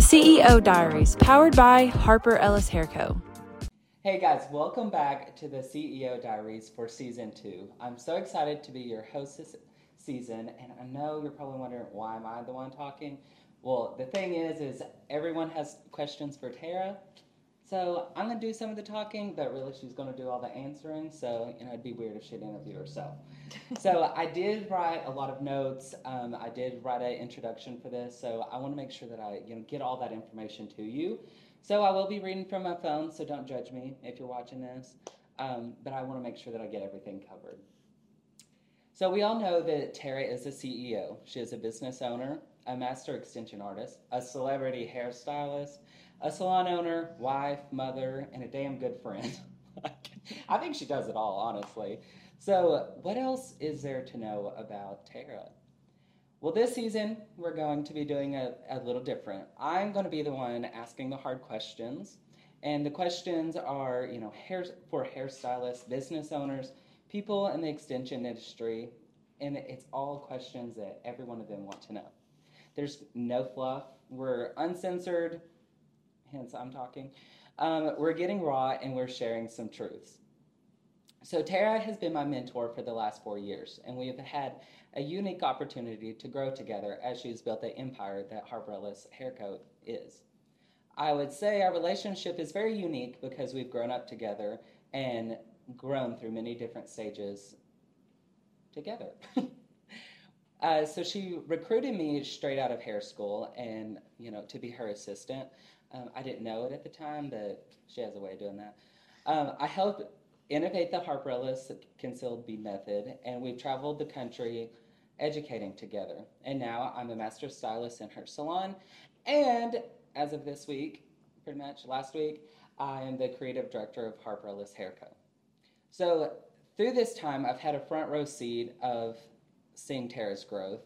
The CEO Diaries, powered by Harper Ellis Hair Co. Hey guys, welcome back to the CEO Diaries for season two. I'm so excited to be your host this season, and I know you're probably wondering why am I the one talking. Well, the thing is, is everyone has questions for Terra, so I'm gonna do some of the talking, but really she's gonna do all the answering. So you know, it'd be weird if she'd interview herself. so I did write a lot of notes. Um, I did write an introduction for this, so I want to make sure that I you know get all that information to you. So I will be reading from my phone, so don't judge me if you're watching this. Um, but I want to make sure that I get everything covered. So we all know that Terra is a CEO. She is a business owner, a master extension artist, a celebrity hairstylist, a salon owner, wife, mother, and a damn good friend. I think she does it all, honestly. So, what else is there to know about Terra? Well, this season, we're going to be doing a, a little different. I'm going to be the one asking the hard questions. And the questions are, you know, hair, for hairstylists, business owners, people in the extension industry. And it's all questions that every one of them want to know. There's no fluff. We're uncensored, hence I'm talking. Um, we're getting raw and we're sharing some truths. So, Terra has been my mentor for the last four years, and we have had a unique opportunity to grow together as she's built the empire that Harper Ellis Hairco is. I would say our relationship is very unique because we've grown up together and grown through many different stages together. uh, so she recruited me straight out of hair school and you know to be her assistant um, I didn't know it at the time, but she has a way of doing that. Um, I helped innovate the Harper Ellis Concealed Bead Method, and we've traveled the country educating together. And now I'm a master stylist in her salon, and as of this week, pretty much last week, I am the creative director of Harper Ellis Hair Co. So through this time, I've had a front row seat of seeing Terra's growth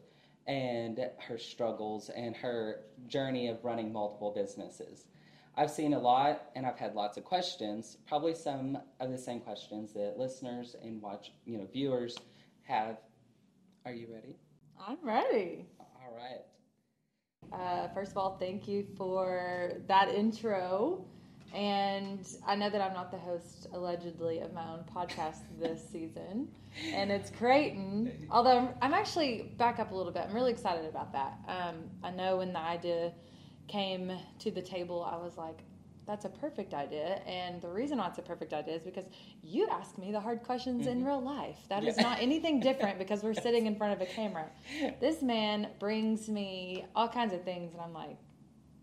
and her struggles and her journey of running multiple businesses. I've seen a lot and I've had lots of questions, probably some of the same questions that listeners and watch, you know, viewers have. Are you ready? I'm ready. All right. Uh, first of all, thank you for that intro. And I know that I'm not the host, allegedly, of my own podcast this season. And it's Creighton. Although I'm, I'm, actually, back up a little bit, I'm really excited about that. Um, I know when the idea came to the table, I was like, that's a perfect idea. And the reason why it's a perfect idea is because you ask me the hard questions mm-hmm. in real life. That yeah. is not anything different because we're sitting in front of a camera. This man brings me all kinds of things, and I'm like,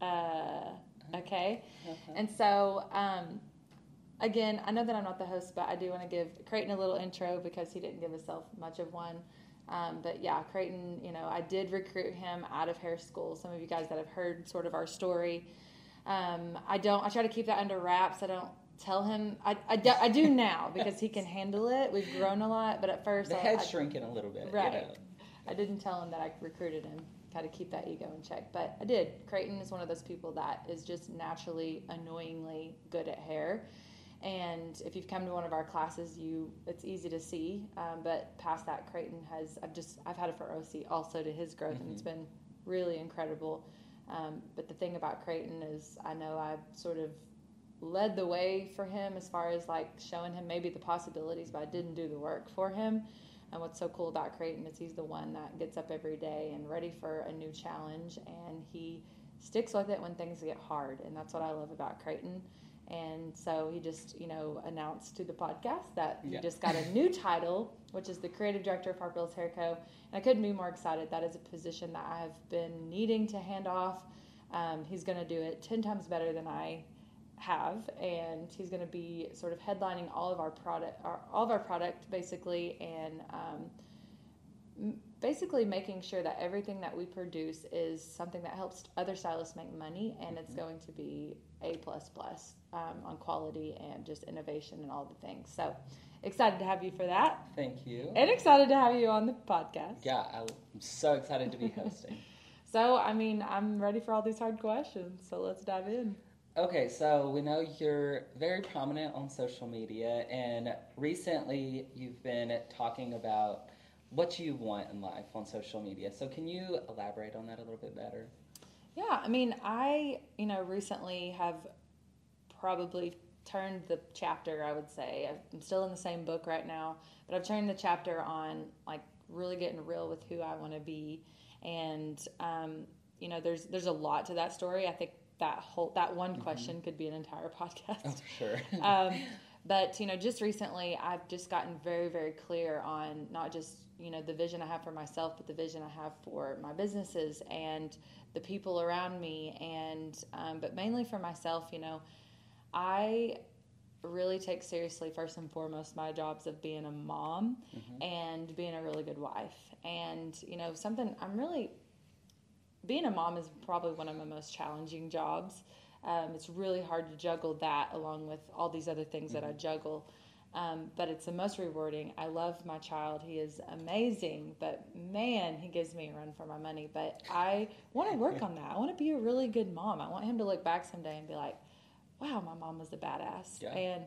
uh, Okay. Uh-huh. And so, um, again, I know that I'm not the host, but I do want to give Creighton a little intro because he didn't give himself much of one. Um, but yeah, Creighton, you know, I did recruit him out of hair school. Some of you guys that have heard sort of our story. Um, I don't, I try to keep that under wraps. I don't tell him, I, I, do, I do now because he can handle it. We've grown a lot, but at first, the head's shrinking a little bit. Right. You know. I didn't tell him that I recruited him kind of keep that ego in check. But I did. Creighton is one of those people that is just naturally annoyingly good at hair. And if you've come to one of our classes, you it's easy to see. Um, but past that, Creighton has I've just I've had it for OC also to his growth, mm-hmm. and it's mm-hmm. been really incredible. Um, but the thing about Creighton is I know I've sort of led the way for him as far as like showing him maybe the possibilities, but I didn't do the work for him. And what's so cool about Creighton is he's the one that gets up every day and ready for a new challenge, and he sticks with it when things get hard. And that's what I love about Creighton. And so he just, you know, announced to the podcast that yeah. he just got a new title, which is the creative director of Ellis Hair Co. And I couldn't be more excited. That is a position that I've been needing to hand off. Um, he's going to do it 10 times better than I have, and he's going to be sort of headlining all of our product, our, all of our product basically, and um, basically making sure that everything that we produce is something that helps other stylists make money, and it's going to be a plus plus um, on quality and just innovation and all the things. So excited to have you for that. Thank you. And excited to have you on the podcast. Yeah, I'm so excited to be hosting. so, I mean, I'm ready for all these hard questions. So let's dive in. Okay, so we know you're very prominent on social media, and recently you've been talking about what you want in life on social media. So, can you elaborate on that a little bit better? Yeah, I mean, I, you know, recently have probably turned the chapter, I would say. I'm still in the same book right now, but I've turned the chapter on like really getting real with who I want to be. And, um, you know, there's, there's a lot to that story. I think that whole, that one Mm-hmm. question could be an entire podcast. Oh, sure. um, but you know, just recently, I've just gotten very, very clear on not just you know the vision I have for myself, but the vision I have for my businesses and the people around me, and um, but mainly for myself. You know, I really take seriously first and foremost my jobs of being a mom and being a really good wife, and you know something I'm really being a mom is probably one of my most challenging jobs. Um, it's really hard to juggle that along with all these other things that I juggle. Um, but it's the most rewarding. I love my child. He is amazing, but man, he gives me a run for my money. But I want to work on that. I want to be a really good mom. I want him to look back someday and be like, wow, my mom was a badass. Yeah. And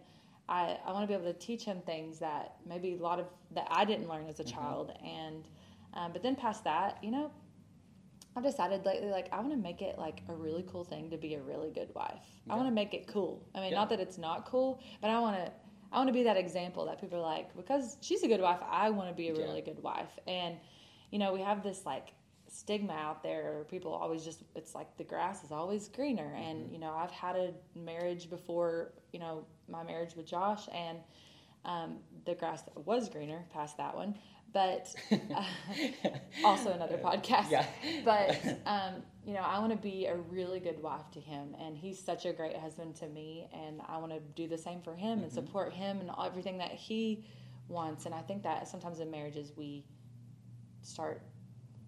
I, I want to be able to teach him things that maybe a lot of that I didn't learn as a child. And um, but then past that, you know, I've decided lately, like, I want to make it like a really cool thing to be a really good wife. I want to make it cool. I mean, Yeah. not that it's not cool, but I want to, I want to be that example that people are like, because she's a good wife, I want to be a Yeah. really good wife. And, you know, we have this like stigma out there, people always just, it's like the grass is always greener. And, you know, I've had a marriage before, you know, my marriage with Josh, and um, the grass was greener past that one. But uh, also another podcast. Yeah. But um, you know, I want to be a really good wife to him, and he's such a great husband to me, and I want to do the same for him and support him and everything that he wants. And I think that sometimes in marriages we start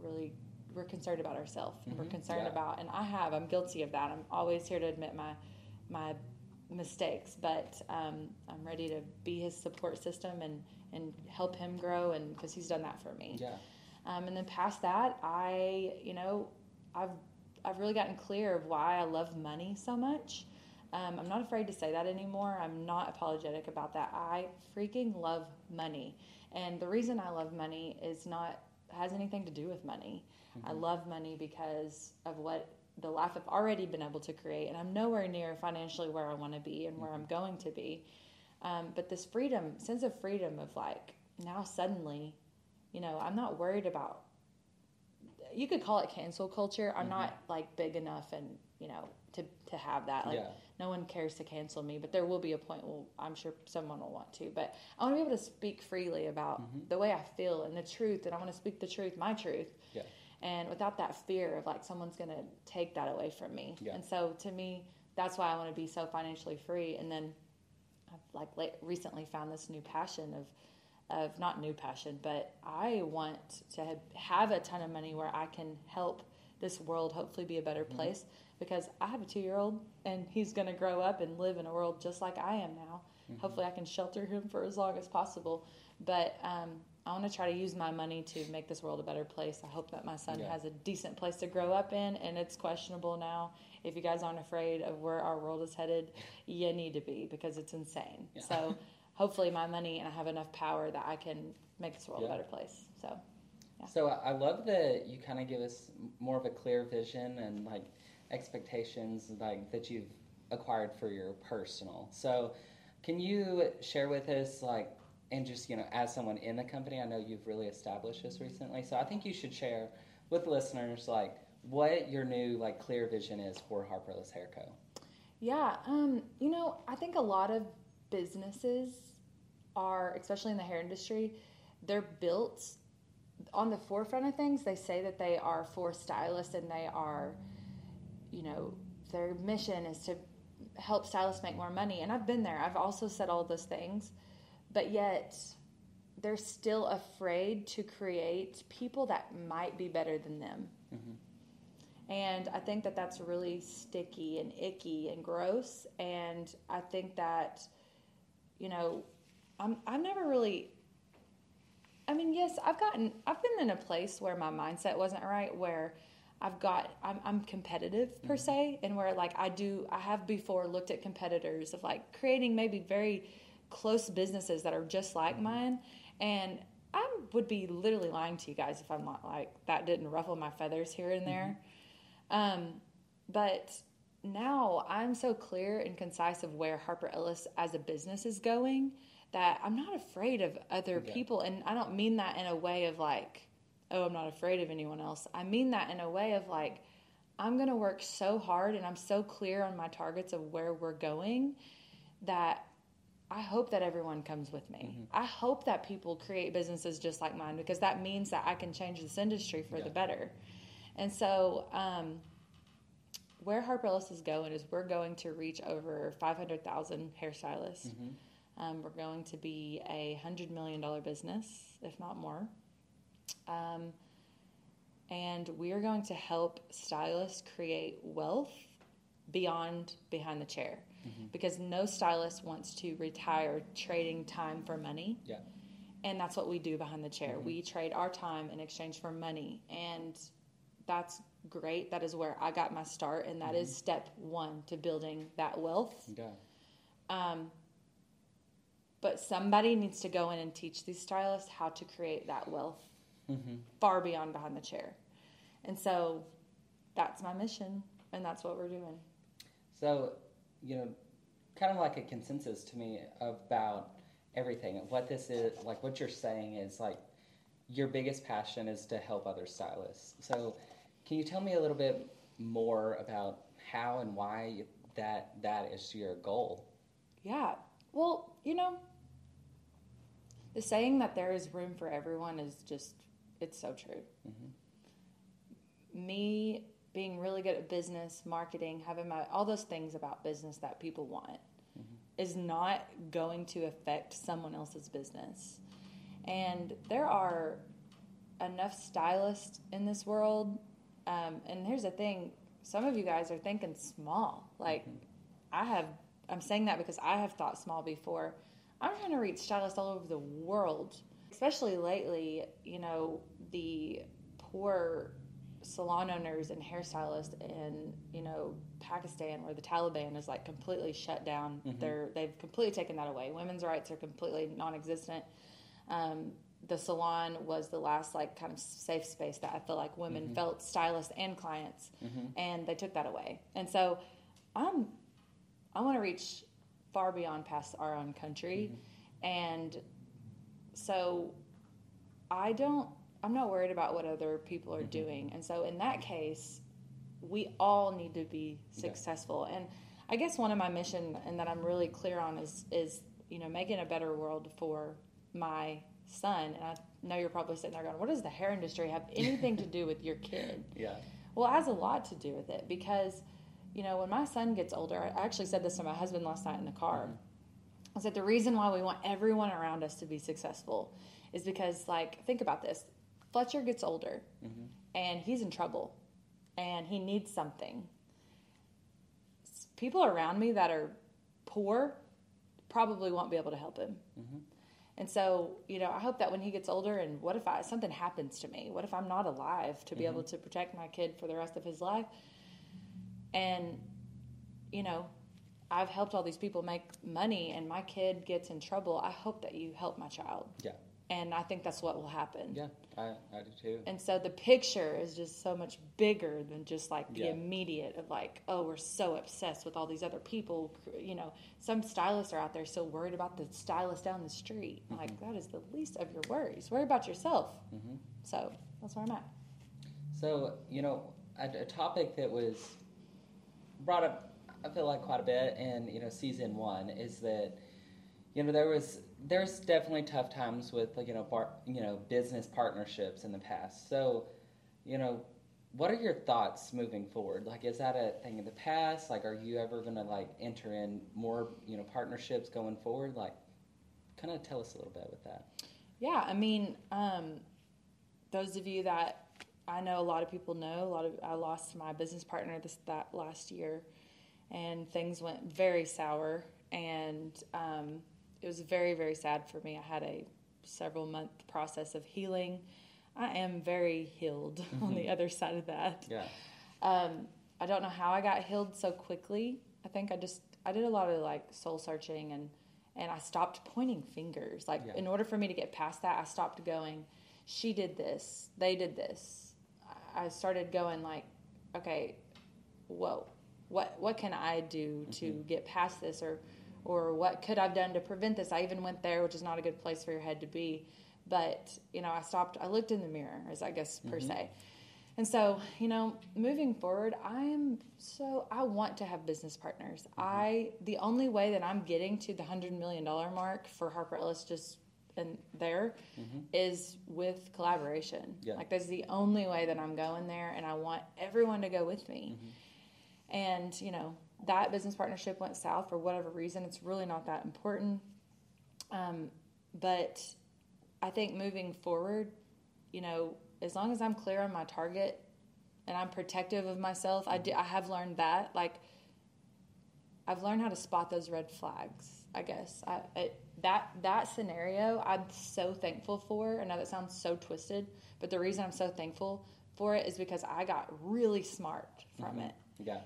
really we're concerned about ourselves and we're concerned Yeah. about and I have I'm guilty of that. I'm always here to admit my my mistakes, but um, I'm ready to be his support system and and help him grow and because he's done that for me. yeah. Um, and then past that, I, you know, I've I've really gotten clear of why I love money so much. Um, I'm not afraid to say that anymore. I'm not apologetic about that. I freaking love money, and the reason I love money is not has anything to do with money. Mm-hmm. I love money because of what the life I've already been able to create, and I'm nowhere near financially where I want to be and where I'm mm-hmm. going to be. Um, but this freedom, sense of freedom of like now suddenly you know, I'm not worried about. You could call it cancel culture. I'm not mm-hmm. like big enough, and you know, to to have that. Like, Yeah. no one cares to cancel me, but there will be a point. Well, I'm sure someone will want to, but I want to be able to speak freely about the way I feel and the truth, and I want to speak the truth, my truth, Yeah. And without that fear of like someone's going to take that away from me. Yeah. And so, to me, that's why I want to be so financially free. And then, I've like late, recently found this new passion of of not new passion, but I want to have a ton of money where I can help this world hopefully be a better place because I have a two year old and he's going to grow up and live in a world just like I am now. Hopefully, I can shelter him for as long as possible. But um, I want to try to use my money to make this world a better place. I hope that my son Yeah. has a decent place to grow up in, and it's questionable now. If you guys aren't afraid of where our world is headed, you need to be because it's insane. Yeah. So hopefully my money and I have enough power that I can make this world Yeah. a better place. So Yeah. So I I love that you kind of give us more of a clear vision and like expectations like that you've acquired for your personal. So can you share with us like and just you know as someone in the company, I know you've really established this recently. So I think you should share with listeners like what your new like clear vision is for Harper Ellis Hair Co. yeah, um, you know, I think a lot of businesses are, especially in the hair industry, they're built on the forefront of things. They say that they are for stylists and they are, you know, their mission is to help stylists make more money. And I've been there. I've also said all those things, but yet they're still afraid to create people that might be better than them. Mm-hmm. And I think that that's really sticky and icky and gross. And I think that, you know, I'm, I've never really, I mean, yes, I've gotten, I've been in a place where my mindset wasn't right, where I've got, I'm, I'm competitive per mm-hmm. se, and where like I do, I have before looked at competitors of like creating maybe very close businesses that are just like mine. And I would be literally lying to you guys if I'm not like, that didn't ruffle my feathers here and there. Um, but now I'm so clear and concise of where Harper Ellis as a business is going that I'm not afraid of other Yeah. people. And I don't mean that in a way of like, oh, I'm not afraid of anyone else. I mean that in a way of like, I'm going to work so hard and I'm so clear on my targets of where we're going that I hope that everyone comes with me. I hope that people create businesses just like mine because that means that I can change this industry for the better. And so, um, where Harper Ellis is going is we're going to reach over 500,000 hairstylists. Um, we're going to be a $100 million business, if not more. Um, and we are going to help stylists create wealth beyond behind the chair because no stylist wants to retire trading time for money. Yeah. and that's what we do behind the chair. We trade our time in exchange for money. And that's great. That is where i got my start. And that is step one to building that wealth. Yeah. um, but somebody needs to go in and teach these stylists how to create that wealth Mm-hmm. far beyond behind the chair. And so that's my mission. And that's what we're doing. So, you know, kind of like a consensus to me about everything. What this is, like what you're saying is like your biggest passion is to help other stylists. So, can you tell me a little bit more about how and why that that is your goal? Yeah. Well, you know, the saying that there is room for everyone is just, it's so true. Mm-hmm. Me being really good at business, marketing, having my, all those things about business that people want is not going to affect someone else's business. And there are enough stylists in this world. Um, and here's the thing some of you guys are thinking small. Like, I have, I'm saying that because I have thought small before. I'm trying to reach stylists all over the world, especially lately. You know, the poor salon owners and hairstylists in you know Pakistan, where the Taliban is like completely shut down. Mm-hmm. They're they've completely taken that away. Women's rights are completely non-existent. Um, the salon was the last like kind of safe space that I feel like women mm-hmm. felt stylists and clients, mm-hmm. and they took that away. And so, I'm I want to reach far beyond past our own country, and so I don't. I'm not worried about what other people are mm-hmm. doing, and so in that case, we all need to be successful. And I guess one of my mission, and that I'm really clear on, is is you know making a better world for my son. And I know you're probably sitting there going, "What does the hair industry have anything to do with your kid?" Yeah. Well, it has a lot to do with it because, you know, when my son gets older, I actually said this to my husband last night in the car. Mm-hmm. I said the reason why we want everyone around us to be successful is because, like, think about this: Fletcher gets older, mm-hmm. and he's in trouble, and he needs something. People around me that are poor probably won't be able to help him. Mm-hmm. And so, you know, I hope that when he gets older, and what if I, something happens to me? What if I'm not alive to be mm-hmm. able to protect my kid for the rest of his life? And, you know, I've helped all these people make money, and my kid gets in trouble. I hope that you help my child. Yeah. And I think that's what will happen. Yeah. I, I do too. And so the picture is just so much bigger than just like the Yeah. immediate of like, oh, we're so obsessed with all these other people. You know, some stylists are out there so worried about the stylist down the street. Mm-hmm. Like, that is the least of your worries. Worry about yourself. So that's where I'm at. So, you know, a, a topic that was brought up, I feel like quite a bit in, you know, season one is that, you know, there was, there's definitely tough times with, like, you know, bar, you know, business partnerships in the past. So, you know, what are your thoughts moving forward? Like, is that a thing in the past? Like, are you ever going to, like, enter in more, you know, partnerships going forward? Like, kind of tell us a little bit with that. Yeah, I mean, um, those of you that I know, a lot of people know. A lot of I lost my business partner this that last year, and things went very sour, and um, it was very very sad for me. I had a several month process of healing. I am very healed on the other side of that. Yeah. Um, I don't know how I got healed so quickly. I think I just I did a lot of like soul searching and and I stopped pointing fingers. Like Yeah. in order for me to get past that, I stopped going, she did this, they did this. I- I started going like, okay, whoa, what what can I do to get past this, or or what could I've done to prevent this? I even went there, which is not a good place for your head to be. But you know, I stopped. I looked in the mirror, as I guess per mm-hmm. se. And so, you know, moving forward, I am so I want to have business partners. Mm-hmm. I the only way that I'm getting to the hundred million dollar mark for Harper Ellis just and there mm-hmm. is with collaboration. Yeah. Like that's the only way that I'm going there, and I want everyone to go with me. And you know that business partnership went south for whatever reason. It's really not that important. Um, but I think moving forward, you know, as long as I'm clear on my target and I'm protective of myself, I, do, I have learned that. Like, I've learned how to spot those red flags. I guess I, it, that that scenario I'm so thankful for. I know that sounds so twisted, but the reason I'm so thankful for it is because I got really smart from it. Yeah.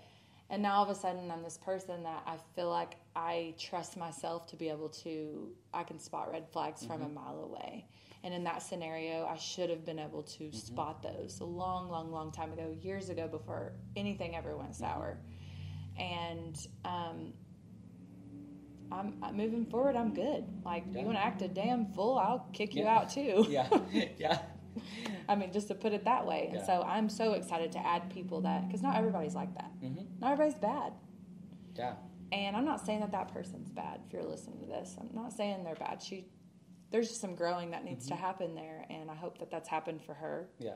And now all of a sudden, I'm this person that I feel like I trust myself to be able to, I can spot red flags from a mm-hmm. mile away. And in that scenario, I should have been able to mm-hmm. spot those a long, long, long time ago, years ago, before anything ever went mm-hmm. sour. And um, I'm, I'm moving forward. I'm good. Like Yeah. you want to act a damn fool, I'll kick you Yeah. out too. Yeah. yeah. I mean, just to put it that way. Yeah. And so I'm so excited to add people that because not everybody's like that. Mhm. Not everybody's bad. Yeah. And I'm not saying that that person's bad. If you're listening to this, I'm not saying they're bad. She, there's just some growing that needs to happen there, and I hope that that's happened for her Yeah.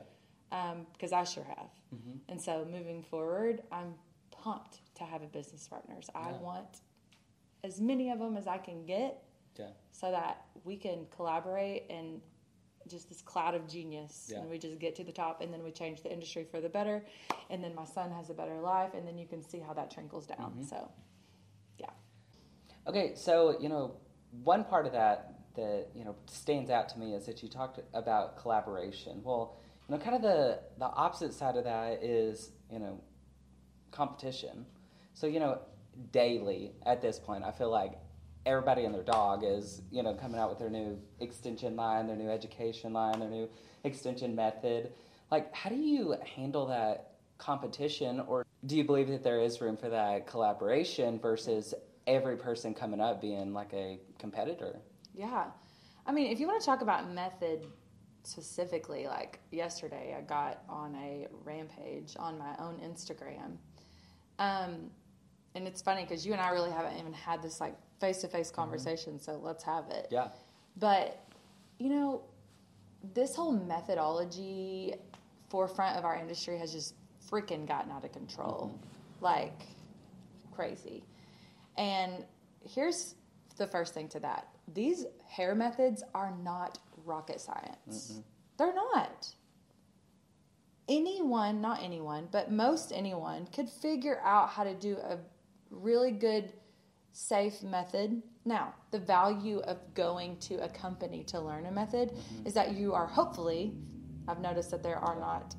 because I sure have. Mm-hmm. And so moving forward, I'm pumped to have a business partners. I Yeah. want as many of them as I can get, Yeah. so that we can collaborate and just this cloud of genius Yeah. and we just get to the top and then we change the industry for the better and then my son has a better life and then you can see how that trickles down Mm-hmm. so yeah Okay, so you know, one part of that that you know stands out to me is that you talked about collaboration. Well, you know, kind of the the opposite side of that is you know competition. So you know, daily at this point, I feel like everybody and their dog is you know coming out with their new extension line, their new education line, their new extension method. Like, how do you handle that competition, or do you believe that there is room for that collaboration versus every person coming up being like a competitor? Yeah. I mean, if you want to talk about method specifically, like yesterday, I got on a rampage on my own Instagram. Um, and it's funny because you and I really haven't even had this like face to face conversation, so let's have it. Yeah. But, you know, this whole methodology forefront of our industry has just freaking gotten out of control. Mm-hmm. Like crazy. And here's the first thing to that these hair methods are not rocket science. They're not. Anyone, not anyone, but most anyone could figure out how to do a really good, safe method. Now, the value of going to a company to learn a method mm-hmm. is that you are hopefully, I've noticed that there are not,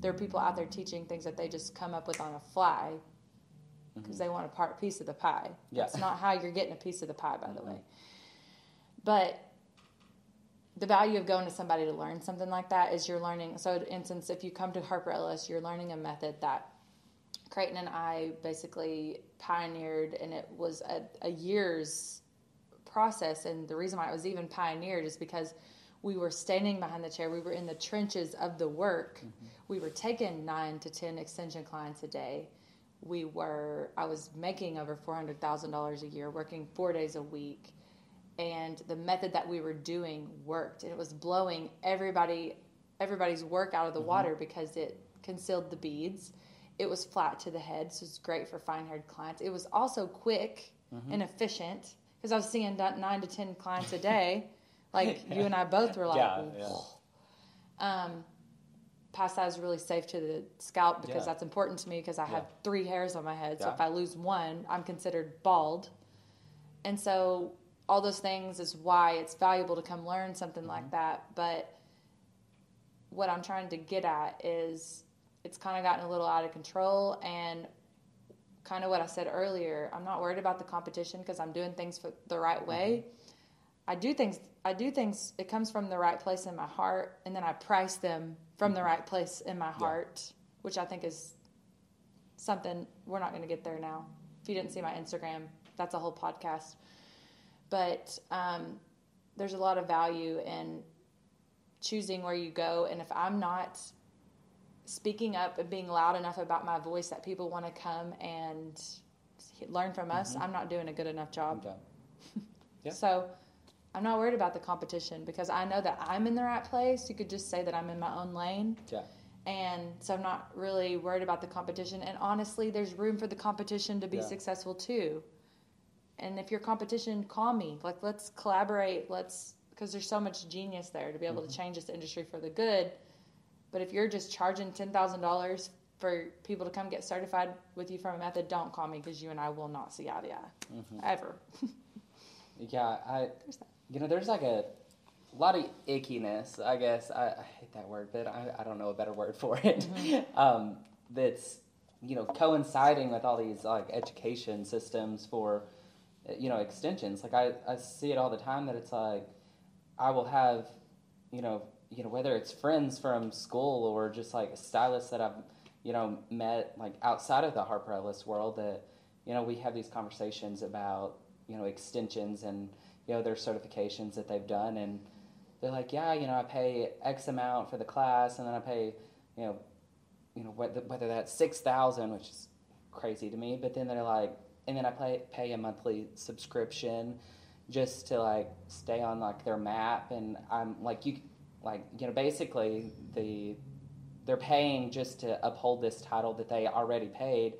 there are people out there teaching things that they just come up with on a fly mm-hmm. because they want a part piece of the pie. Yeah. That's not how you're getting a piece of the pie, by the mm-hmm. way. But the value of going to somebody to learn something like that is you're learning. So, instance, if you come to Harper Ellis, you're learning a method that Creighton and I basically pioneered, and it was a, a year's process. And the reason why it was even pioneered is because we were standing behind the chair, we were in the trenches of the work, mm-hmm. we were taking nine to 10 extension clients a day. We were, I was making over $400,000 a year, working four days a week. And the method that we were doing worked. And it was blowing everybody everybody's work out of the mm-hmm. water because it concealed the beads it was flat to the head so it's great for fine-haired clients it was also quick and efficient because i was seeing nine to ten clients a day like you and i both were like Yeah, yeah. um, is really safe to the scalp because Yeah. that's important to me because I have Yeah. three hairs on my head. So if I lose one, I'm considered bald. And so all those things is why it's valuable to come learn something Mm-hmm. like that. But what I'm trying to get at is it's kind of gotten a little out of control and kind of what I said earlier. I'm not worried about the competition because I'm doing things for the right way. I do things. I do things. It comes from the right place in my heart, and then I price them from the right place in my heart, which I think is something we're not going to get there now. If you didn't see my Instagram, that's a whole podcast. But um, there's a lot of value in choosing where you go, and if I'm not speaking up and being loud enough about my voice that people want to come and learn from us, I'm not doing a good enough job. Yeah. So I'm not worried about the competition because I know that I'm in the right place. You could just say that I'm in my own lane. Yeah. And so I'm not really worried about the competition. And honestly, there's room for the competition to be Yeah. successful too. And if your competition, call me. Like, let's collaborate. Let's, because there's so much genius there to be able Mm-hmm. to change this industry for the good. But if you're just charging $10,000 for people to come get certified with you from a method, don't call me because you and I will not see eye to eye. Mm-hmm. Ever. Yeah, I, There's that. you know, there's like a lot of ickiness, I guess. I, I hate that word, but I, I don't know a better word for it. Mm-hmm. um, that's, you know, coinciding with all these like education systems for, you know, extensions. Like I, I see it all the time that it's like, I will have, you know, you know, whether it's friends from school or just like stylists that I've, you know, met like outside of the Harper Ellis world that, you know, we have these conversations about, you know, extensions and, you know, their certifications that they've done. And they're like, yeah, you know, I pay X amount for the class and then I pay, you know, you know, whether, whether that's 6000 which is crazy to me. But then they're like, and then I pay, pay a monthly subscription just to like stay on like their map. And I'm like, you, like, you know, basically the, they're paying just to uphold this title that they already paid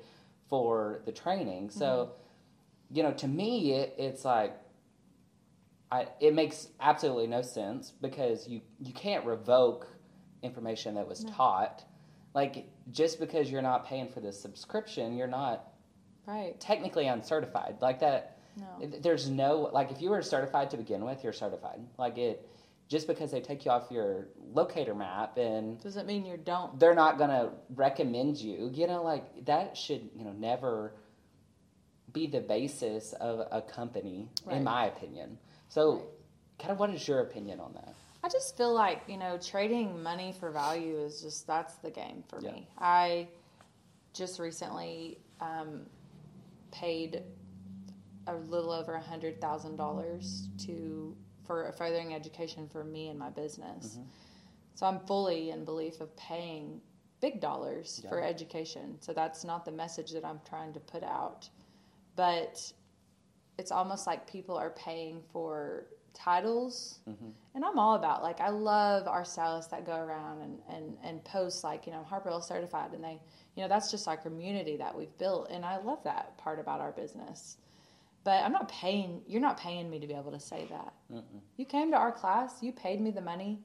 for the training. So, mm-hmm. you know, to me, it, it's like, I, it makes absolutely no sense because you, you can't revoke information that was taught. Like, just because you're not paying for the subscription, you're not Right. technically uncertified. Like that, No. there's no, like, if you were certified to begin with, you're certified. Like, it, just because they take you off your locator map and Doesn't mean you don't. they're not going to recommend you. You know, like that should, you know, never be the basis of a company, Right. in my opinion. So, Right. kind of, what is your opinion on that? I just feel like, you know, trading money for value is just, that's the game for Yeah. me. I just recently um, paid a little over a hundred thousand dollars to for a furthering education for me and my business. Mm-hmm. So I'm fully in belief of paying big dollars for education. So that's not the message that I'm trying to put out. But it's almost like people are paying for titles. And I'm all about like I love our stylists that go around and, and, and post like, you know, Harper Ellis certified and they you know, that's just our community that we've built and I love that part about our business. But I'm not paying you're not paying me to be able to say that. You came to our class, you paid me the money.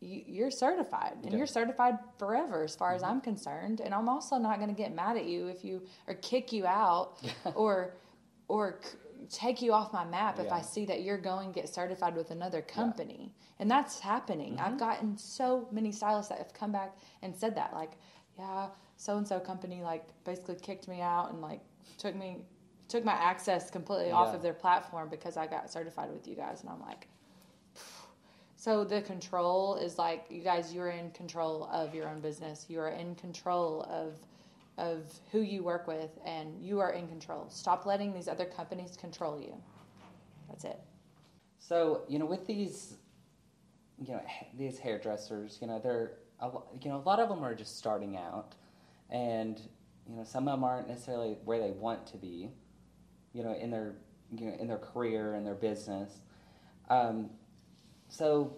You, you're certified, and Yeah. you're certified forever, as far as I'm concerned. And I'm also not going to get mad at you if you or kick you out, or or c- take you off my map if I see that you're going to get certified with another company. And that's happening. Mm-hmm. I've gotten so many stylists that have come back and said that, like, yeah, so and so company like basically kicked me out and like took me took my access completely off of their platform because I got certified with you guys. And I'm like, so the control is like you guys you're in control of your own business. You are in control of of who you work with and you are in control. Stop letting these other companies control you. That's it. So, you know, with these, you know, these hairdressers, you know, they're, a, you know, a lot of them are just starting out, and you know, some of them aren't necessarily where they want to be, you know, in their, you know, in their career and their business. Um, so,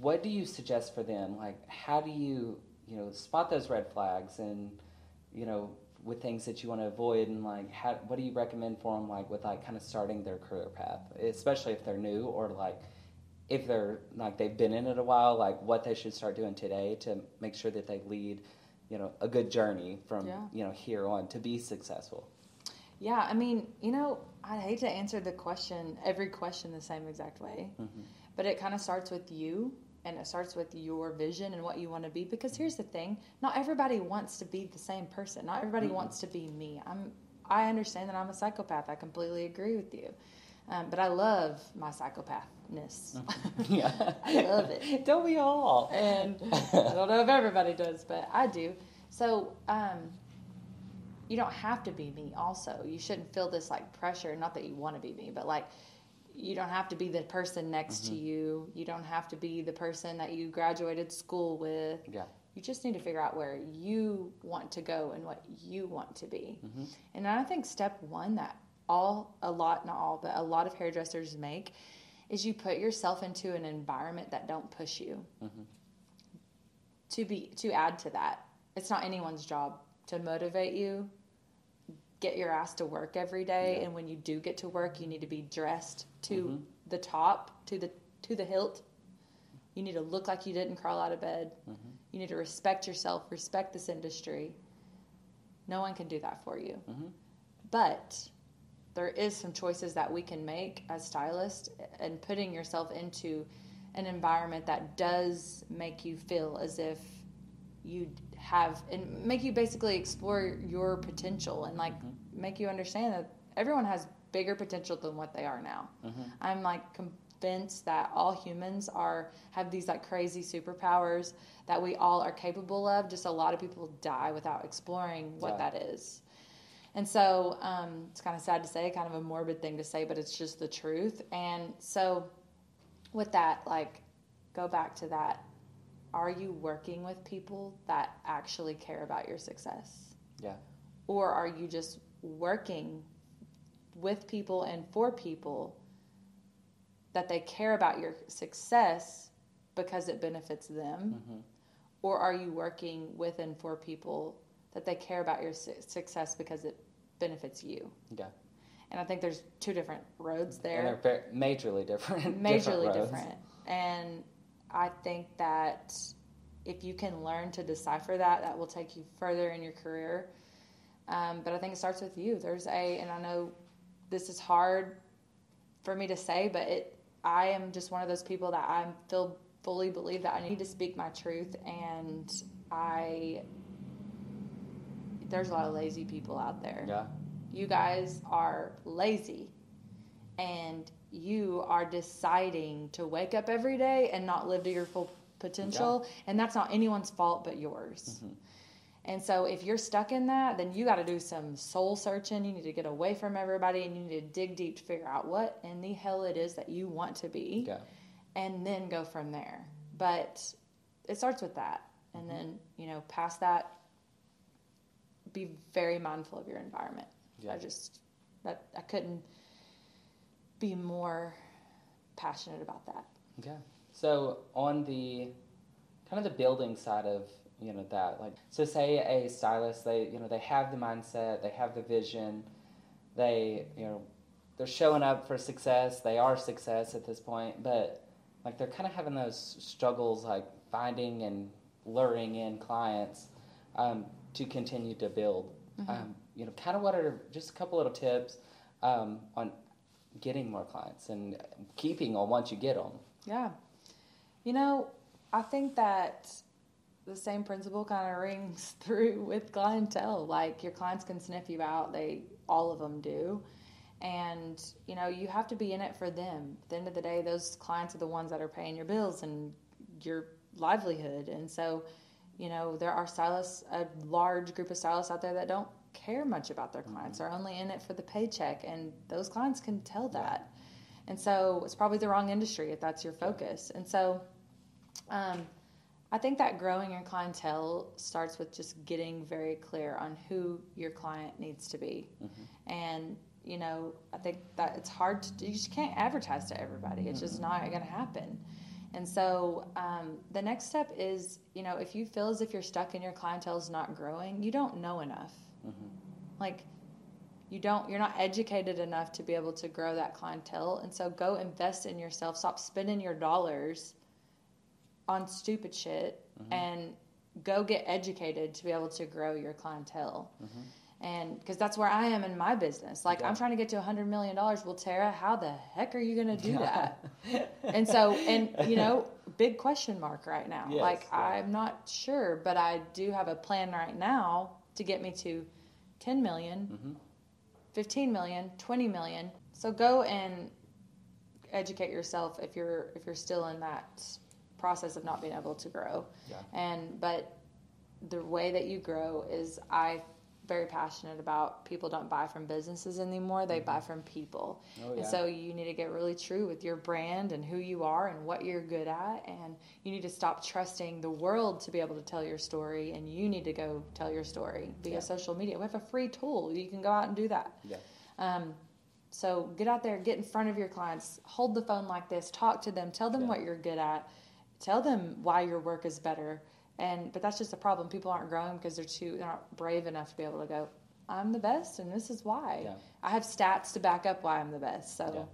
what do you suggest for them? Like, how do you, you know, spot those red flags and, you know, with things that you want to avoid and like how, what do you recommend for them like with like kind of starting their career path especially if they're new or like if they're like they've been in it a while like what they should start doing today to make sure that they lead you know a good journey from Yeah. you know here on to be successful. Yeah i mean you know i hate to answer the question every question the same exact way. But it kind of starts with you and it starts with your vision and what you want to be. Because here's the thing not everybody wants to be the same person. Not everybody wants to be me. I'm i understand that i'm a psychopath. I completely agree with you. Um, but i love my psychopathness yeah I love it. don't we all and I don't know if everybody does, but I do. So, um, you don't have to be me also. You shouldn't feel this like pressure, not that you want to be me, but like you don't have to be the person next to you. You don't have to be the person that you graduated school with. Yeah. You just need to figure out where you want to go and what you want to be. And I think step one that all, a lot, not all, but a lot of hairdressers make is you put yourself into an environment that don't push you. Mm-hmm. To be to add to that, it's not anyone's job to motivate you. Get your ass to work every day, Yeah. and when you do get to work, you need to be dressed to mm-hmm. the top, to the to the hilt. You need to look like you didn't crawl out of bed. Mm-hmm. You need to respect yourself, respect this industry. No one can do that for you. But there is some choices that we can make as stylists and putting yourself into an environment that does make you feel as if you have and make you basically explore your potential and like mm-hmm. make you understand that everyone has bigger potential than what they are now. Mm-hmm. I'm like convinced that all humans are have these like crazy superpowers that we all are capable of. Just a lot of people die without exploring what Yeah. that is. And so um, it's kind of sad to say, kind of a morbid thing to say, but it's just the truth. And so, with that, like, go back to that. Are you working with people that actually care about your success? Yeah. Or are you just working with people and for people that they care about your success because it benefits them? Mm-hmm. Or are you working with and for people that they care about your su- success because it benefits you? Yeah. And I think there's two different roads And there they're majorly different. majorly roads. different. And I think that if you can learn to decipher that, that will take you further in your career. Um, but I think it starts with you. There's a, and I know this is hard for me to say, but it, I am just one of those people that I feel fully believe that I need to speak my truth, and I. There's a lot of lazy people out there. Yeah. you guys are lazy. And you are deciding to wake up every day and not live to your full potential. And that's not anyone's fault but yours. Mm-hmm. And so if you're stuck in that then you got to do some soul searching. You need to get away from everybody and you need to dig deep to figure out what in the hell it is that you want to be. Yeah. and then go from there. But it starts with that. And mm-hmm. then, you know, past that, be very mindful of your environment. Yeah. I just, that, I couldn't be more passionate about that. Yeah. So on the kind of the building side of you know that like so say a stylist they you know they have the mindset they have the vision they you know they're showing up for success they are success at this point but like they're kind of having those struggles like finding and luring in clients um, to continue to build um, you know kind of what are just a couple little tips um, on getting more clients and keeping them once you get them Yeah. You know, I think that the same principle kind of rings through with clientele. Like your clients can sniff you out, they all of them do. And, you know, you have to be in it for them. At the end of the day, those clients are the ones that are paying your bills and your livelihood. And so, you know, there are stylists, a large group of stylists out there that don't care much about their clients. Mm-hmm. They're only in it for the paycheck. And those clients can tell that. And so it's probably the wrong industry if that's your focus. And so um, I think that growing your clientele starts with just getting very clear on who your client needs to be. Mm-hmm. And, you know, I think that it's hard to, you just can't advertise to everybody. It's just mm-hmm. not going to happen. And so um, the next step is, you know, if you feel as if you're stuck and your clientele is not growing, you don't know enough. Mm-hmm. Like, you don't you're not educated enough to be able to grow that clientele. And so go invest in yourself. Stop spending your dollars on stupid shit mm-hmm. and go get educated to be able to grow your clientele mm-hmm. And because that's where i am in my business. Like i'm trying to get to a hundred million dollars. Well Terra how the heck are you going to do that? And so and you know big question mark right now. Yes, like yeah. i'm not sure but i do have a plan right now to get me to 10 million, Mm-hmm. 15 million 20 million. So go and educate yourself if you're if you're still in that process of not being able to grow. Yeah. and but the way that you grow is I very passionate about people don't buy from businesses anymore they buy from people Oh, and so you need to get really true with your brand and who you are and what you're good at and you need to stop trusting the world to be able to tell your story and you need to go tell your story via Yeah. social media we have a free tool you can go out and do that Yeah. um, so get out there, get in front of your clients, hold the phone like this, talk to them, tell them Yeah. what you're good at, tell them why your work is better. And but that's just a problem. People aren't growing because they're too they're not brave enough to be able to go. I'm the best, and this is why. Yeah. I have stats to back up why I'm the best. So,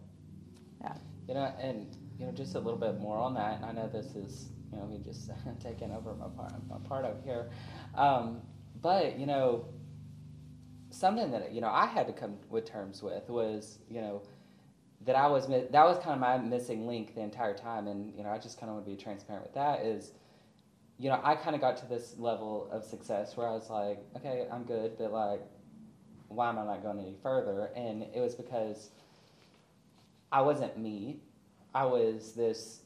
Yeah. yeah. You know, and you know, just a little bit more on that. And I know this is, you know, me just taking over my part, my part here. Um, but you know, something that you know I had to come with terms with was, you know, that I was that was kind of my missing link the entire time. And you know, I just kind of want to be transparent with that. Is you know, I kind of got to this level of success where I was like, okay, I'm good, but like, why am I not going any further? And it was because I wasn't me. I was this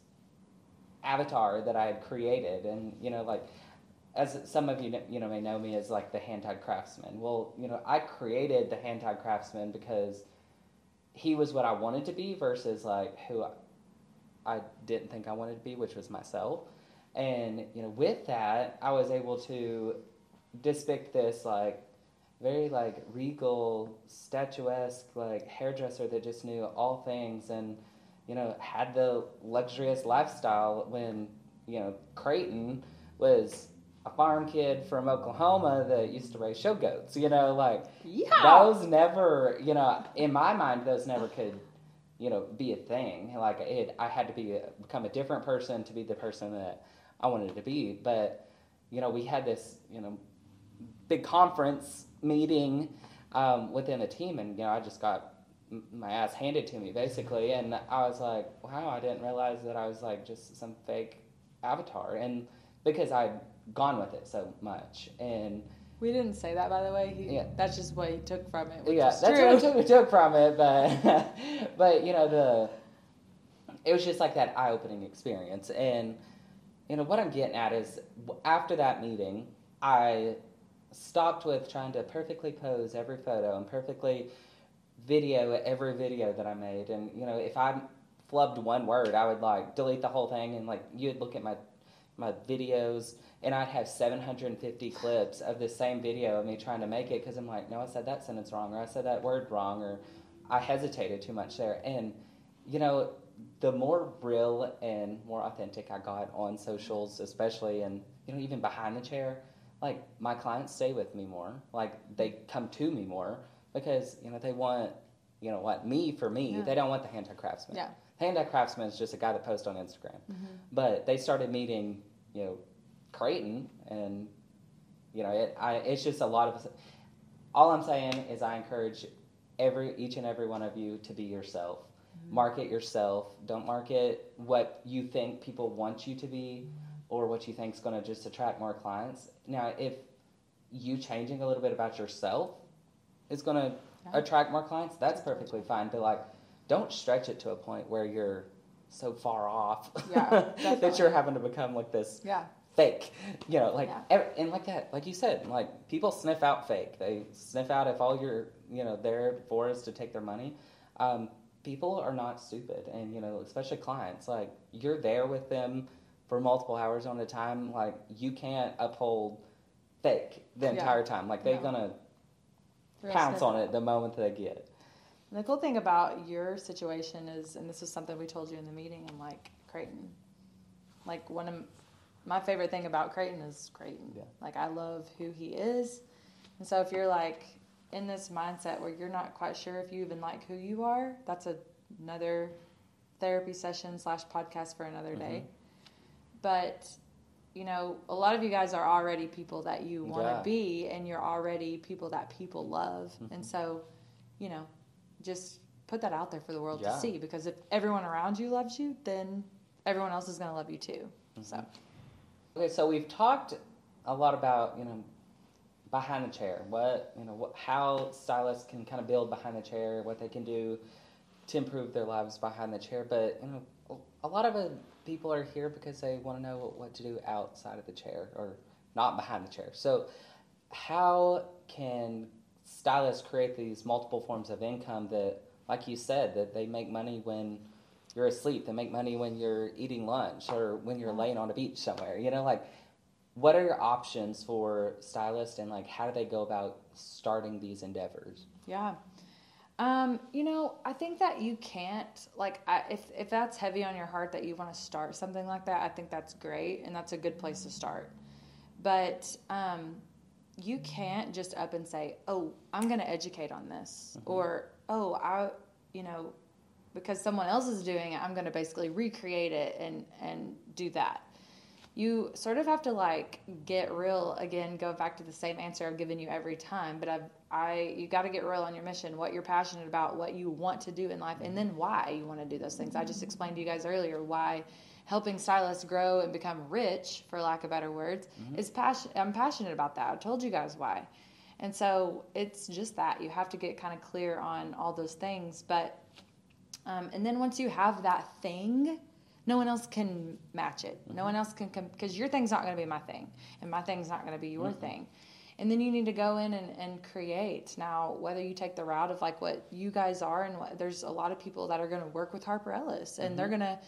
avatar that I had created, and you know, like as some of you kn- you know may know me as like the hand-tied craftsman. Well, you know, I created the hand-tied craftsman because he was what I wanted to be versus like who I didn't think I wanted to be, which was myself. And you know, with that, I was able to depict this like very like regal, statuesque, like hairdresser that just knew all things and you know had the luxurious lifestyle when you know Creighton was a farm kid from Oklahoma that used to raise show goats. You know, like Yeah. those never, you know, in my mind, those never could, you know, be a thing. Like it, I had to be a, become a different person to be the person that I wanted to be. But you know, we had this, you know, big conference meeting um, within the team, and you know, I just got my ass handed to me basically, and I was like, wow, I didn't realize that I was like just some fake avatar, and because I'd gone with it so much, and We didn't say that, by the way. He, Yeah. That's just what he took from it. Yeah, that's true. what I took, took from it, but but you know the it was just like that eye opening experience, and you know what I'm getting at is after that meeting, I stopped with trying to perfectly pose every photo and perfectly video every video that I made, and you know if I flubbed one word, I would like delete the whole thing, and like you'd look at my my videos and I'd have 750 clips of the same video of me trying to make it because I'm like, no, I said that sentence wrong, or I said that word wrong, or I hesitated too much there. And, you know, the more real and more authentic I got on socials, especially, and, you know, even behind the chair, like my clients stay with me more. Like they come to me more because, you know, they want, you know, what, me for me. Yeah. They don't want the hand craftsman. Yeah. Hand craftsman is just a guy that posts on Instagram. Mm-hmm. But they started meeting, you know, Creighton, and you know, it, I, it's just a lot of. All I'm saying is, I encourage every each and every one of you to be yourself. Market yourself. Don't market what you think people want you to be, or what you think is going to just attract more clients. Now, if you changing a little bit about yourself is going to Yeah. attract more clients, that's perfectly fine. But like, don't stretch it to a point where you're so far off Yeah, that you're having to become like this Yeah. fake. You know, like Yeah. and like that, like you said, like people sniff out fake. They sniff out if all you're you know there for is to take their money. Um, people are not stupid, and you know, especially clients. Like you're there with them for multiple hours on a time. Like you can't uphold fake the Yeah. entire time. Like they're gonna Real pounce on it the moment they get it. And the cool thing about your situation is, and this is something we told you in the meeting, and like Creighton, like one of my favorite thing about Creighton is Creighton. Yeah. Like I love who he is, and so if you're like in this mindset where you're not quite sure if you even like who you are, that's another therapy session slash podcast for another day. Mm-hmm. But you know, a lot of you guys are already people that you want to Yeah. be, and you're already people that people love, and mm-hmm. so you know, just put that out there for the world Yeah. to see. Because if everyone around you loves you, then everyone else is going to love you too. So mm-hmm. Okay, so we've talked a lot about you know behind the chair, what you know, what, how stylists can kind of build behind the chair, what they can do to improve their lives behind the chair. But you know, a lot of uh, people are here because they want to know what to do outside of the chair or not behind the chair. So, how can stylists create these multiple forms of income that, like you said, that they make money when you're asleep, they make money when you're eating lunch or when you're laying on a beach somewhere? You know, like what are your options for stylists and like how do they go about starting these endeavors? Yeah. Um, you know, I think that you can't like I, if if that's heavy on your heart that you want to start something like that, I think that's great and that's a good place to start. But um, you can't just up and say, "Oh, I'm going to educate on this," mm-hmm. or "Oh, I, you know, because someone else is doing it, I'm going to basically recreate it and and do that." You sort of have to like get real again go back to the same answer i've given you every time but i've i you got to get real on your mission what you're passionate about what you want to do in life and then why you want to do those things. I just explained to you guys earlier why helping stylists grow and become rich for lack of better words mm-hmm. is passion i'm passionate about that. I told you guys why. And so it's just that you have to get kind of clear on all those things but um, and then once you have that thing no one else can match it. No one else can come because your thing's not going to be my thing, and my thing's not going to be your mm-hmm. thing. And then you need to go in and, and create. Now, whether you take the route of like what you guys are, and what, there's a lot of people that are going to work with Harper Ellis, and mm-hmm. they're going to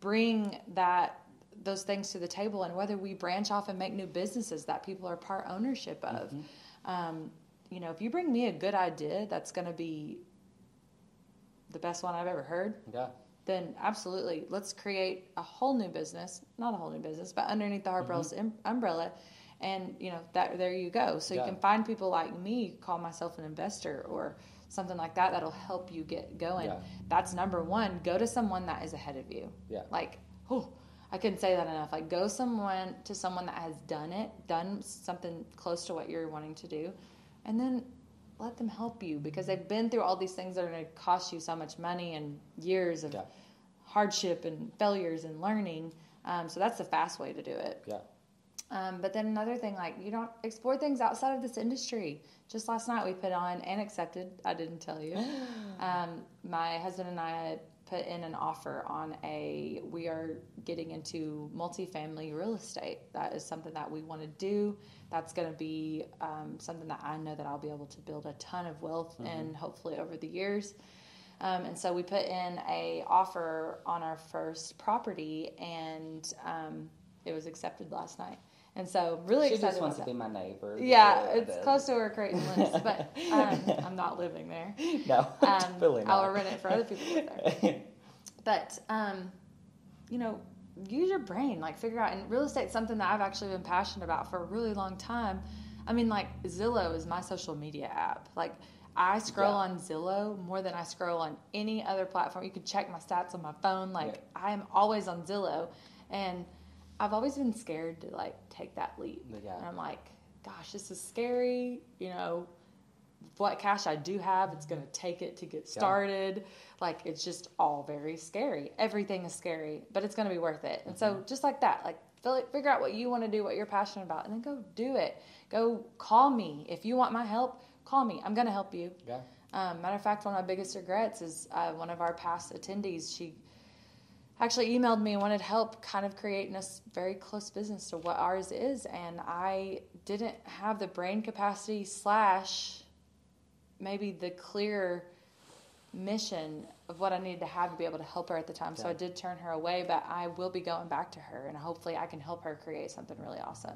bring that those things to the table. And whether we branch off and make new businesses that people are part ownership of, mm-hmm. um, you know, if you bring me a good idea that's going to be the best one I've ever heard, yeah then absolutely let's create a whole new business not a whole new business but underneath the harper mm-hmm. umbrella. And you know that there you go. So yeah. you can find people like me call myself an investor or something like that that'll help you get going. Yeah. that's number one. Go to someone that is ahead of you. Yeah. Like oh i couldn't say that enough. Like go someone to someone that has done it done something close to what you're wanting to do and then let them help you because they've been through all these things that are going to cost you so much money and years of yeah hardship and failures and learning. Um, so that's the fast way to do it. Yeah. Um, but then another thing, like you don't explore things outside of this industry. Just last night we put on and accepted. I didn't tell you. um, my husband and I put in an offer on a. We are getting into multifamily real estate. That is something that we want to do. That's going to be um, something that I know that I'll be able to build a ton of wealth mm-hmm. and hopefully over the years. Um, and so we put in a offer on our first property, and um, it was accepted last night. And so really she excited. just wants to be my neighbor. Yeah, it's close to where Creighton lives, but um, I'm not living there. No, um, not. I'll rent it for other people to live there. but um, you know, use your brain. Like figure out. And real estate's something that I've actually been passionate about for a really long time. I mean, like Zillow is my social media app. Like I scroll yeah. on Zillow more than I scroll on any other platform. You can check my stats on my phone. Like yeah. I am always on Zillow, and I've always been scared to like take that leap. Yeah. And I'm like, gosh, this is scary. You know, what cash I do have, it's going to take it to get started. Like it's just all very scary. Everything is scary, but it's going to be worth it. And mm-hmm. so just like that, like figure out what you want to do, what you're passionate about, and then go do it. Go call me if you want my help call me. I'm going to help you. Yeah. Um, matter of fact, one of my biggest regrets is uh, one of our past attendees. She actually emailed me and wanted help kind of creating a very close business to what ours is. And I didn't have the brain capacity slash maybe the clear mission of what I needed to have to be able to help her at the time. So I did turn her away, but I will be going back to her and hopefully I can help her create something really awesome.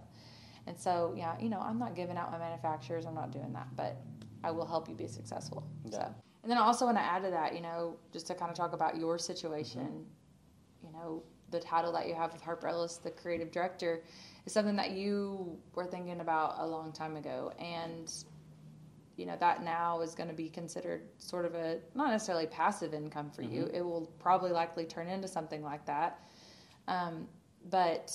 And so, yeah, you know, I'm not giving out my manufacturers. I'm not doing that, but I will help you be successful. Yeah. So, and then I also want to add to that, you know, just to kind of talk about your situation, mm-hmm. you know, the title that you have with Harper Ellis, the creative director, is something that you were thinking about a long time ago. And, you know, that now is going to be considered sort of a not necessarily passive income for mm-hmm. you. It will probably likely turn into something like that. Um, but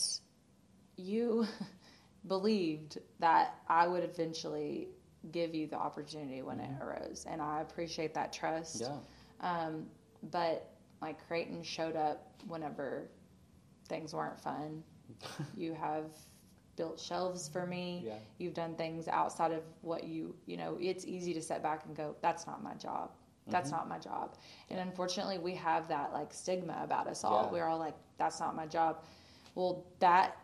you believed that I would eventually give you the opportunity when mm-hmm. it arose, and I appreciate that trust. Yeah. Um, but like Creighton showed up whenever things weren't fun. you have built shelves for me. Yeah. You've done things outside of what you you know. It's easy to set back and go, "That's not my job." That's mm-hmm. not my job. And unfortunately, we have that like stigma about us all. Yeah. We're all like, that's not my job. Well, that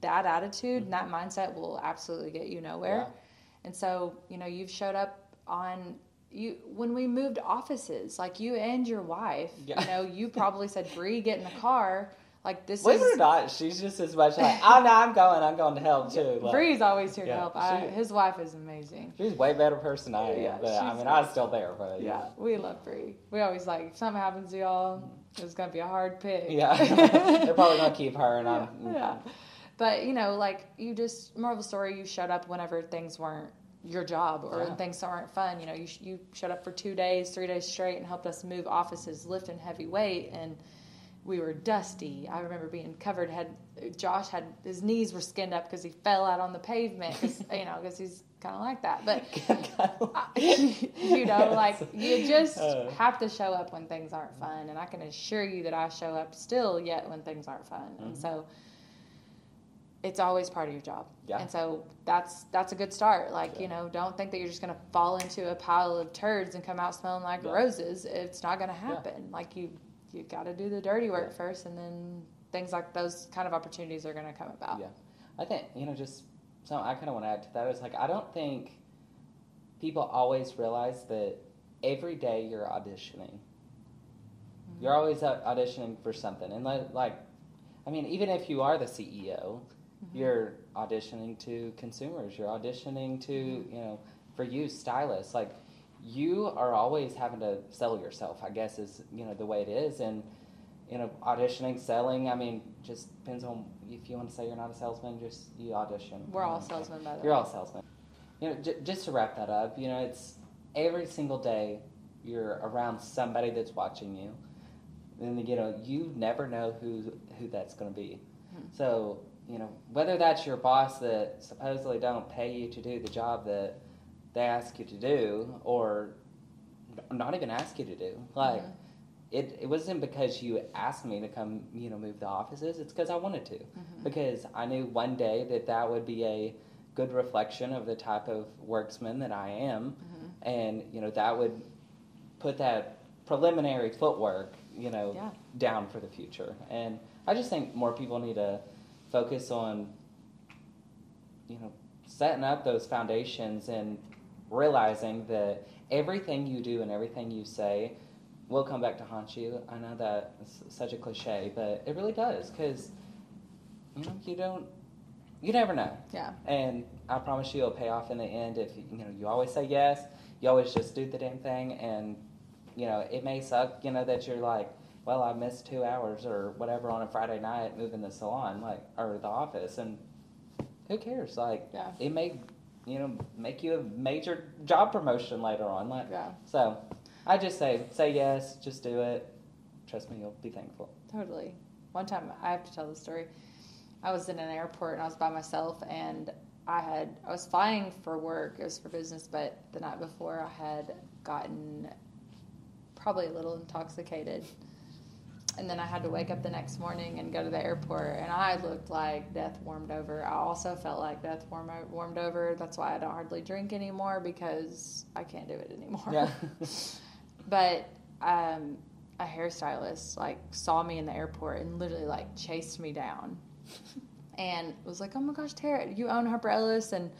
that attitude and that mm-hmm. mindset will absolutely get you nowhere. Yeah. And so, you know, you've showed up on you when we moved offices, like you and your wife. Yeah. You know, you probably said, "Bree, get in the car." Like this Believe it or is. not, she's just as much like, oh no, I'm going, I'm going to help too. Like, Bree's always here Yeah, to help. I, she- his wife is amazing. She's way better person than I am, Yeah, but I mean, I'm still there, but Yeah, we love Bree. We always like if something happens to y'all, mm-hmm. it's gonna be a hard pick. yeah. They're probably gonna keep her, and I'm. yeah. But you know, like you just the story, you showed up whenever things weren't your job or Yeah. things weren't fun. You know, you you showed up for two days, three days straight, and helped us move offices, lifting heavy weight, and we were dusty. I remember being covered. Had Josh had his knees were skinned up because he fell out on the pavement. Cause, you know, because he's kind of like that. But you know, like you just Uh. have to show up when things aren't fun, and I can assure you that I show up still yet when things aren't fun, and Mm-hmm. so it's always part of your job. Yeah. And so that's that's a good start. Like you know, don't think that you're just gonna fall into a pile of turds and come out smelling like Yeah. roses. It's not gonna happen. Like you you got to do the dirty work Yeah. first, and then things like those kind of opportunities are gonna come about. Yeah, I think you know just so I kind of want to add to that is like I don't think people always realize that every day you're auditioning. Mm-hmm. You're always auditioning for something, and like, like, I mean, even if you are the CEO, you're auditioning to consumers. You're auditioning to you know for you stylists. Like you are always having to sell yourself. I guess is you know the way it is, and you know, auditioning, selling. I mean, just depends on if you want to say you're not a salesman. Just you audition. We're all salesmen, by the way. You're all salesmen. You know, j- just to wrap that up, you know, it's every single day you're around somebody that's watching you, and you know, you never know who who that's going to be. Hmm. So you know, whether that's your boss that supposedly don't pay you to do the job that they ask you to do, or not even ask you to do, like Mhm. it, it wasn't because you asked me to come, you know, move the offices. It's because I wanted to. Mhm. Because I knew one day that that would be a good reflection of the type of worksman that I am. Mhm. And, you know, that would put that preliminary footwork, you know, Yeah. down for the future. And I just think more people need to focus on, you know, setting up those foundations and realizing that everything you do and everything you say will come back to haunt you. I know that it's such a cliche, but it really does because you know you don't, you never know, Yeah. and I promise you it'll pay off in the end if you know you always say yes, you always just do the damn thing, and you know it may suck, you know that you're like, well I missed two hours or whatever on a Friday night moving the salon like or the office, and who cares? Like Yeah. it may you know make you a major job promotion later on, like Yeah. so. I just say say yes, just do it. Trust me, you'll be thankful. Totally. One time, I have to tell the story. I was in an airport and I was by myself, and I had I was flying for work. It was for business, but the night before, I had gotten probably a little intoxicated, and then I had to wake up the next morning and go to the airport, and I looked like death warmed over. I also felt like death warm, warmed over. That's why I don't hardly drink anymore because I can't do it anymore. Yeah. But um, a hairstylist like saw me in the airport and literally like chased me down, and was like, "Oh my gosh, Terra, you own Harper Ellis?" And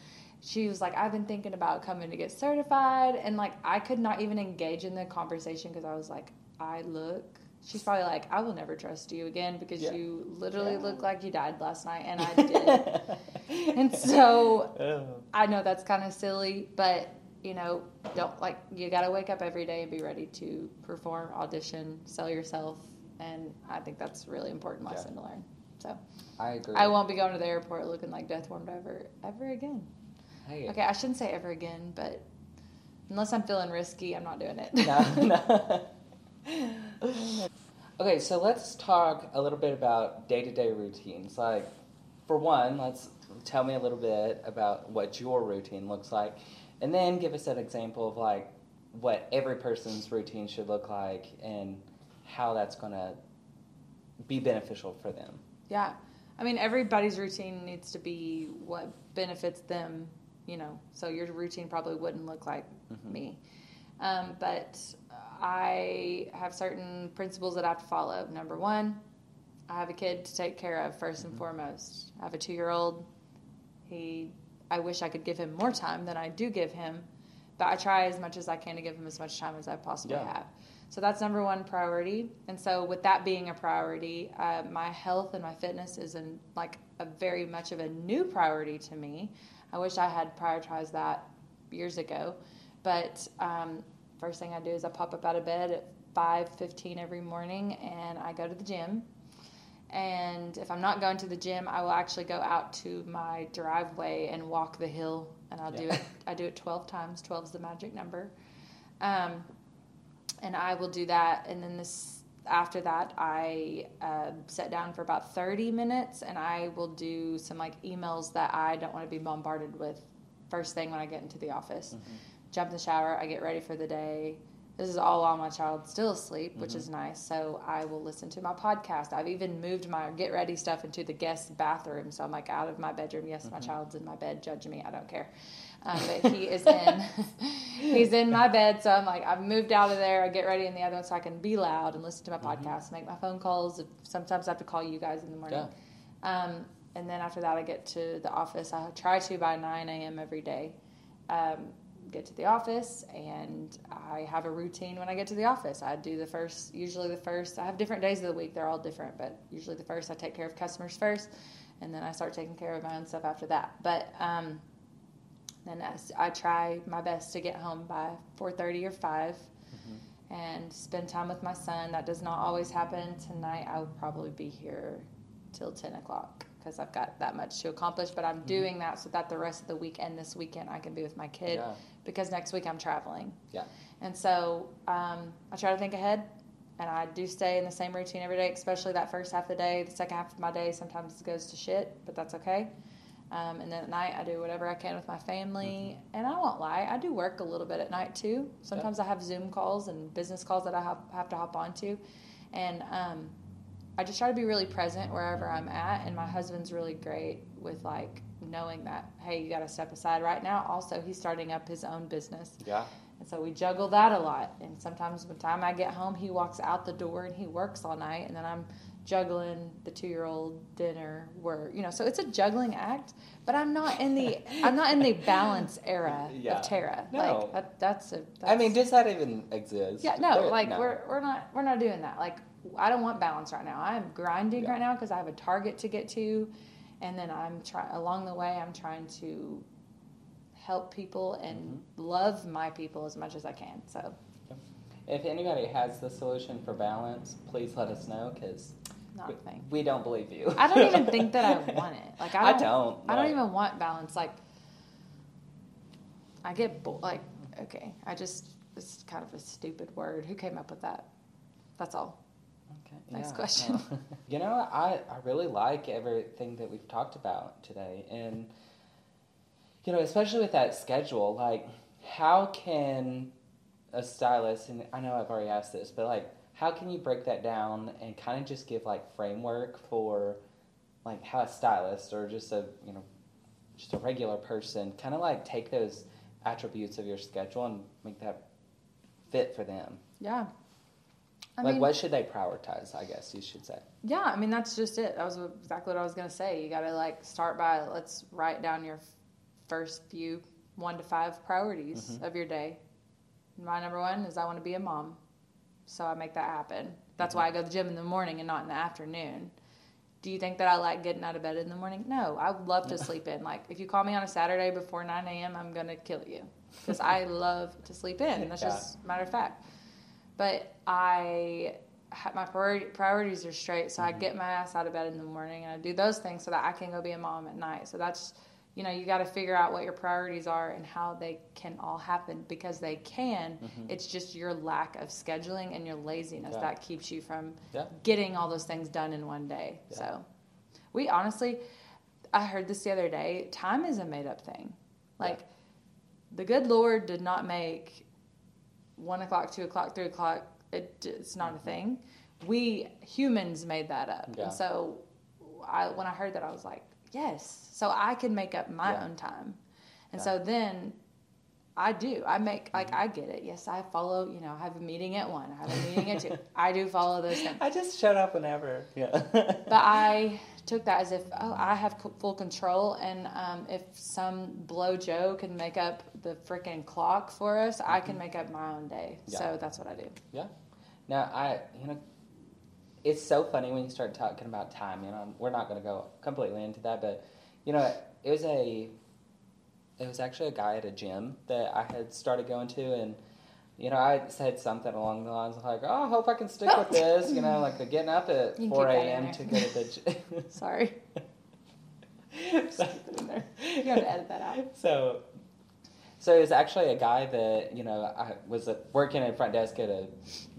she was like, "I've been thinking about coming to get certified," and like I could not even engage in the conversation because I was like, "I look." She's probably like, "I will never trust you again because Yeah. you literally Yeah. look like you died last night," and I did. and so Oh. I know that's kind of silly, but you know, don't like you got to wake up every day and be ready to perform, audition, sell yourself, and I think that's a really important Yeah. lesson to learn. So I agree. I won't be going to the airport looking like death warmed over ever again. Hey, Okay, I shouldn't say ever again, but unless I'm feeling risky, I'm not doing it. no, no. okay, so let's talk a little bit about day to day routines. Like, for one, let's tell me a little bit about what your routine looks like, and then give us an example of like what every person's routine should look like and how that's going to be beneficial for them. Yeah. I mean, everybody's routine needs to be what benefits them, you know. So your routine probably wouldn't look like Mhm. me. Um, but I have certain principles that I have to follow. Number one, I have a kid to take care of 1st and foremost. I have a two year old. He, I wish I could give him more time than I do give him, but I try as much as I can to give him as much time as I possibly Yeah. have. So that's number one priority. And so with that being a priority, uh, my health and my fitness is in like a very much of a new priority to me. I wish I had prioritized that years ago, but um, first thing I do is I pop up out of bed at five fifteen every morning and I go to the gym. And if I'm not going to the gym, I will actually go out to my driveway and walk the hill. And I'll do it. I do it 12 times. 12 is the magic number. Um, and I will do that. And then this after that, I uh, sit down for about 30 minutes, and I will do some like emails that I don't want to be bombarded with first thing when I get into the office. Jump in the shower. I get ready for the day. This is all while my child's still asleep, which is nice. So I will listen to my podcast. I've even moved my get ready stuff into the guest bathroom. So I'm like out of my bedroom. Yes, my child's in my bed. Judge me. I don't care. Um, but he is in he's in my bed. So I'm like I've moved out of there. I get ready in the other one so I can be loud and listen to my podcast, make my phone calls. Sometimes I have to call you guys in the morning. Um, and then after that, I get to the office. I try to by 9 a.m. every day. Um, get to the office, and I have a routine when I get to the office. I do the first, usually the first, I have different days of the week. They're all different, but usually the first, I take care of customers first, and then I start taking care of my own stuff after that. But um, then as I try my best to get home by 4.30 or 5 and spend time with my son. That does not always happen. Tonight, I will probably be here till 10 o'clock because I've got that much to accomplish. But I'm doing that so that the rest of the week and this weekend I can be with my kid Yeah. because next week I'm traveling. Yeah. And so um, I try to think ahead, and I do stay in the same routine every day, especially that first half of the day. The second half of my day sometimes goes to shit, but that's okay. Um, and then at night, I do whatever I can with my family. And I won't lie, I do work a little bit at night too. Sometimes I have Zoom calls and business calls that I have, have to hop onto. And um, I just try to be really present wherever I'm at. And my husband's really great with like knowing that, hey, you got to step aside. Right now, also, he's starting up his own business. Yeah. And so we juggle that a lot. And sometimes by the time I get home, he walks out the door and he works all night. And then I'm juggling the two year old dinner work. You know, so it's a juggling act. But I'm not in the I'm not in the balance era Yeah. of Terra. No. Like that, that's a. That's, I mean, does that even exist? yeah, no, like no. we're we're not we're not doing that. Like I don't want balance right now. I'm grinding Yeah. right now because I have a target to get to, and then I'm trying along the way. I'm trying to help people and Mm-hmm. love my people as much as I can. So If anybody has the solution for balance, please let us know because not a we don't believe you. I don't even think that I want it. Like I I don't. don't, I don't like- even want balance. Like I get bo- like okay. I just it's kind of a stupid word. Who came up with that? That's all. Next question. no. you know, I, I really like everything that we've talked about today. And, you know, especially with that schedule, like, how can a stylist, and I know I've already asked this, but like, how can you break that down and kind of just give like framework for like how a stylist or just a, you know, just a regular person kind of like take those attributes of your schedule and make that fit for them? Yeah. I like, mean, what should they prioritize? I guess you should say. Yeah, I mean that's just it. That was exactly what I was gonna say. You got to like start by let's write down your first few one to five priorities Mm-hmm. of your day. My number one is I want to be a mom, so I make that happen. That's Mm-hmm. why I go to the gym in the morning and not in the afternoon. Do you think that I like getting out of bed in the morning? No, I love to sleep in. Like if you call me on a Saturday before nine a.m., I'm gonna kill you because I love to sleep in. That's Yeah. just a matter of fact. But I my priorities are straight, so I mm-hmm. get my ass out of bed in the morning and I do those things so that I can go be a mom at night. So that's you know you got to figure out what your priorities are and how they can all happen because they can. Mm-hmm. It's just your lack of scheduling and your laziness Yeah. that keeps you from Yeah. getting all those things done in one day. Yeah. So we honestly, I heard this the other day. Time is a made up thing. Like the good Lord did not make one o'clock, two o'clock, three o'clock. It, it's not a thing. We humans made that up, Mm-hmm. Yeah. and so I, when I heard that, I was like, yes. So I can make up my Yeah. own time, and Yeah. so then I do. I make like I get it. Yes, I follow. You know, I have a meeting at one. I have a meeting at two. I do follow those things. I just shut up whenever. Yeah. But I took that as if oh, I have full control, and um, if some blow Joe can make up the freaking clock for us, I can make up my own day. Yeah. So that's what I do. Yeah. Now I, you know, it's so funny when you start talking about time. You know, we're not going to go completely into that, but you know, it was a, it was actually a guy at a gym that I had started going to, and you know, I said something along the lines of like, "Oh, I hope I can stick with this." You know, like the getting up at You can four keep that in a.m. to go to the gym. Sorry, So- in there. You got to edit that out. so so it was actually a guy that you know I was uh, working at front desk at a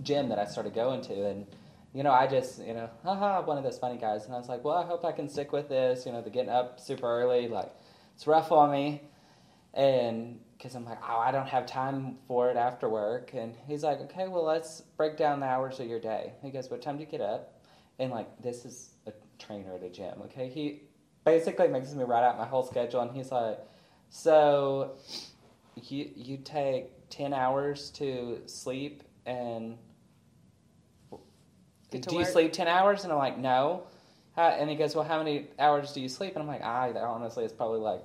gym that I started going to, and you know I just you know haha one of those funny guys, and I was like, well I hope I can stick with this. You know the getting up super early, like it's rough on me, and because I'm like oh I don't have time for it after work, and he's like okay well let's break down the hours of your day. He goes what time do you get up? And like this is a trainer at a gym, okay? He basically makes me write out my whole schedule, and he's like, so you you take ten hours to sleep, and do you work. sleep ten hours? And I'm like, no. How, and he goes, well, how many hours do you sleep? And I'm like, I honestly, it's probably like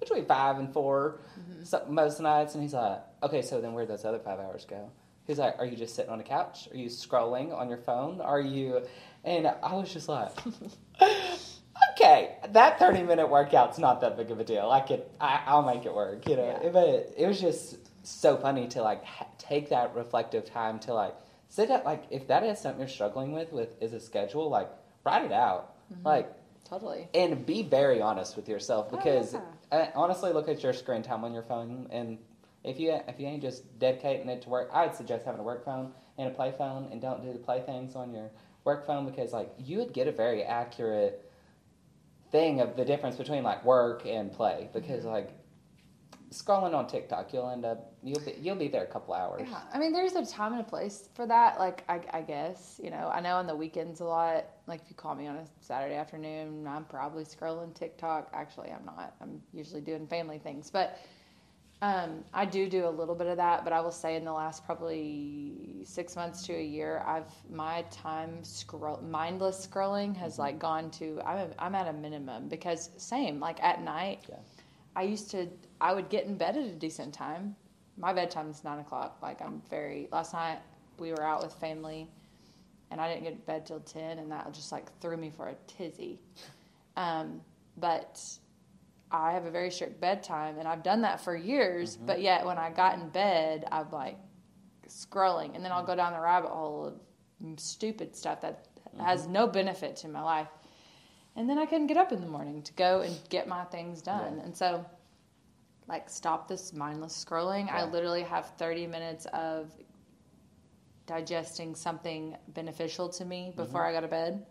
between five and 4 Mm-hmm. so, most nights. And he's like, okay, so then where'd those other five hours go? He's like, are you just sitting on a couch? Are you scrolling on your phone? Are you? And I was just like, okay, that 30 minute workout's not that big of a deal. I could, I, I'll make it work, you know. Yeah. But it was just so funny to like ha- take that reflective time to like sit at like if that is something you're struggling with with is a schedule like write it out like Totally. and be very honest with yourself Oh, because yeah. Honestly look at your screen time on your phone and if you if you ain't just dedicating it to work i'd suggest having a work phone and a play phone and don't do the play things on your work phone because like you would get a very accurate thing of the difference between like work and play because like scrolling on tiktok you'll end up you'll be you'll be there a couple hours Yeah, I mean, there's a time and a place for that. Like, I, I guess you know, I know on the weekends a lot. Like, if you call me on a Saturday afternoon, I'm probably scrolling TikTok. Actually, I'm not. I'm usually doing family things, but um, I do do a little bit of that. But I will say, in the last probably six months to a year, I've my time scroll mindless scrolling has like gone to. I'm I'm at a minimum because same like at night. Yeah. I used to, I would get in bed at a decent time. My bedtime is nine o'clock. Like I'm very. Last night we were out with family, and I didn't get to bed till ten, and that just like threw me for a tizzy. Um, but I have a very strict bedtime, and I've done that for years. But yet, when I got in bed, I'm like scrolling, and then I'll go down the rabbit hole of stupid stuff that has no benefit to my life. And then I couldn't get up in the morning to go and get my things done. Yeah. And so, like, stop this mindless scrolling. I literally have 30 minutes of digesting something beneficial to me mm-hmm. before I go to bed,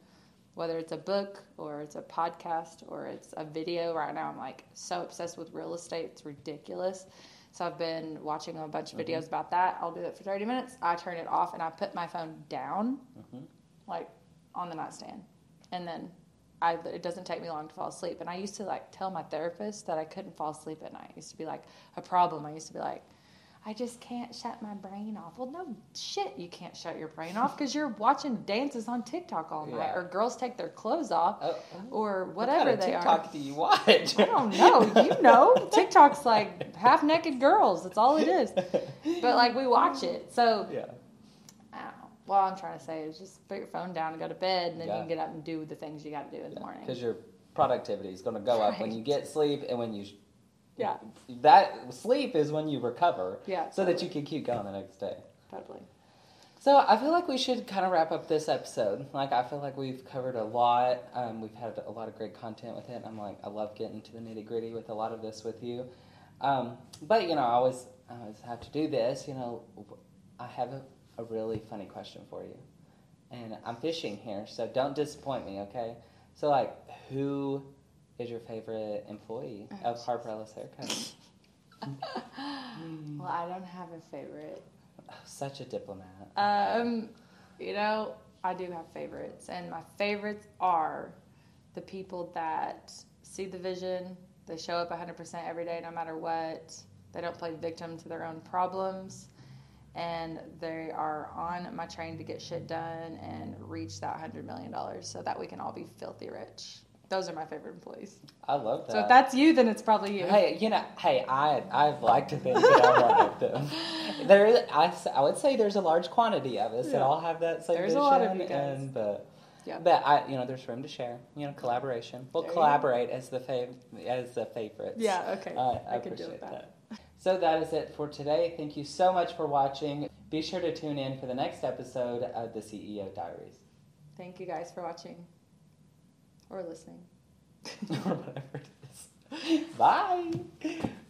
whether it's a book or it's a podcast or it's a video. Right now, I'm like so obsessed with real estate, it's ridiculous. So I've been watching a bunch of mm-hmm. videos about that. I'll do it for 30 minutes. I turn it off and I put my phone down, mm-hmm. like on the nightstand. And then I, it doesn't take me long to fall asleep. And I used to like tell my therapist that I couldn't fall asleep at night. It used to be like a problem. I used to be like, I just can't shut my brain off. Well, no shit, you can't shut your brain off because you're watching dances on TikTok all night, Yeah. or girls take their clothes off, Oh, oh. or What whatever kind of they TikTok are. do you watch? I don't know. You know, TikTok's like half naked girls. That's all it is. But like we watch it, so yeah. I don't know. What I'm trying to say is just put your phone down and go to bed, and then Yeah. you can get up and do the things you got to do in the morning. Because your productivity is going to go up when you get sleep and when you. Yeah, That sleep is when you recover. Yeah, So that you can keep going the next day. totally. So I feel like we should kind of wrap up this episode. Like I feel like we've covered a lot. Um, we've had a lot of great content with it. I'm like I love getting to the nitty gritty with a lot of this with you. Um, but you know I always I always have to do this. You know I have a, a really funny question for you, and I'm fishing here, so don't disappoint me, okay? So like who is your favorite employee Oh, of Harper Ellis Haircut? Well, I don't have a favorite. Such a diplomat. Um, you know, I do have favorites, and my favorites are the people that see the vision. They show up 100% every day, no matter what. They don't play victim to their own problems. And they are on my train to get shit done and reach that $100 million so that we can all be filthy rich. Those are my favorite employees. I love that. So if that's you, then it's probably you. Hey, you know, hey, I I'd like to think that I'm one of them. There, is, I, I would say there's a large quantity of us that all have that same There's a vision. lot of you guys. And, but, Yeah. but I, you know, there's room to share. You know, collaboration. We'll There collaborate as the fav- as the favorites. Yeah, okay. I, I, I could deal appreciate with that. that. So that is it for today. Thank you so much for watching. Be sure to tune in for the next episode of the CEO Diaries Thank you guys for watching or listening. or whatever it is. Bye.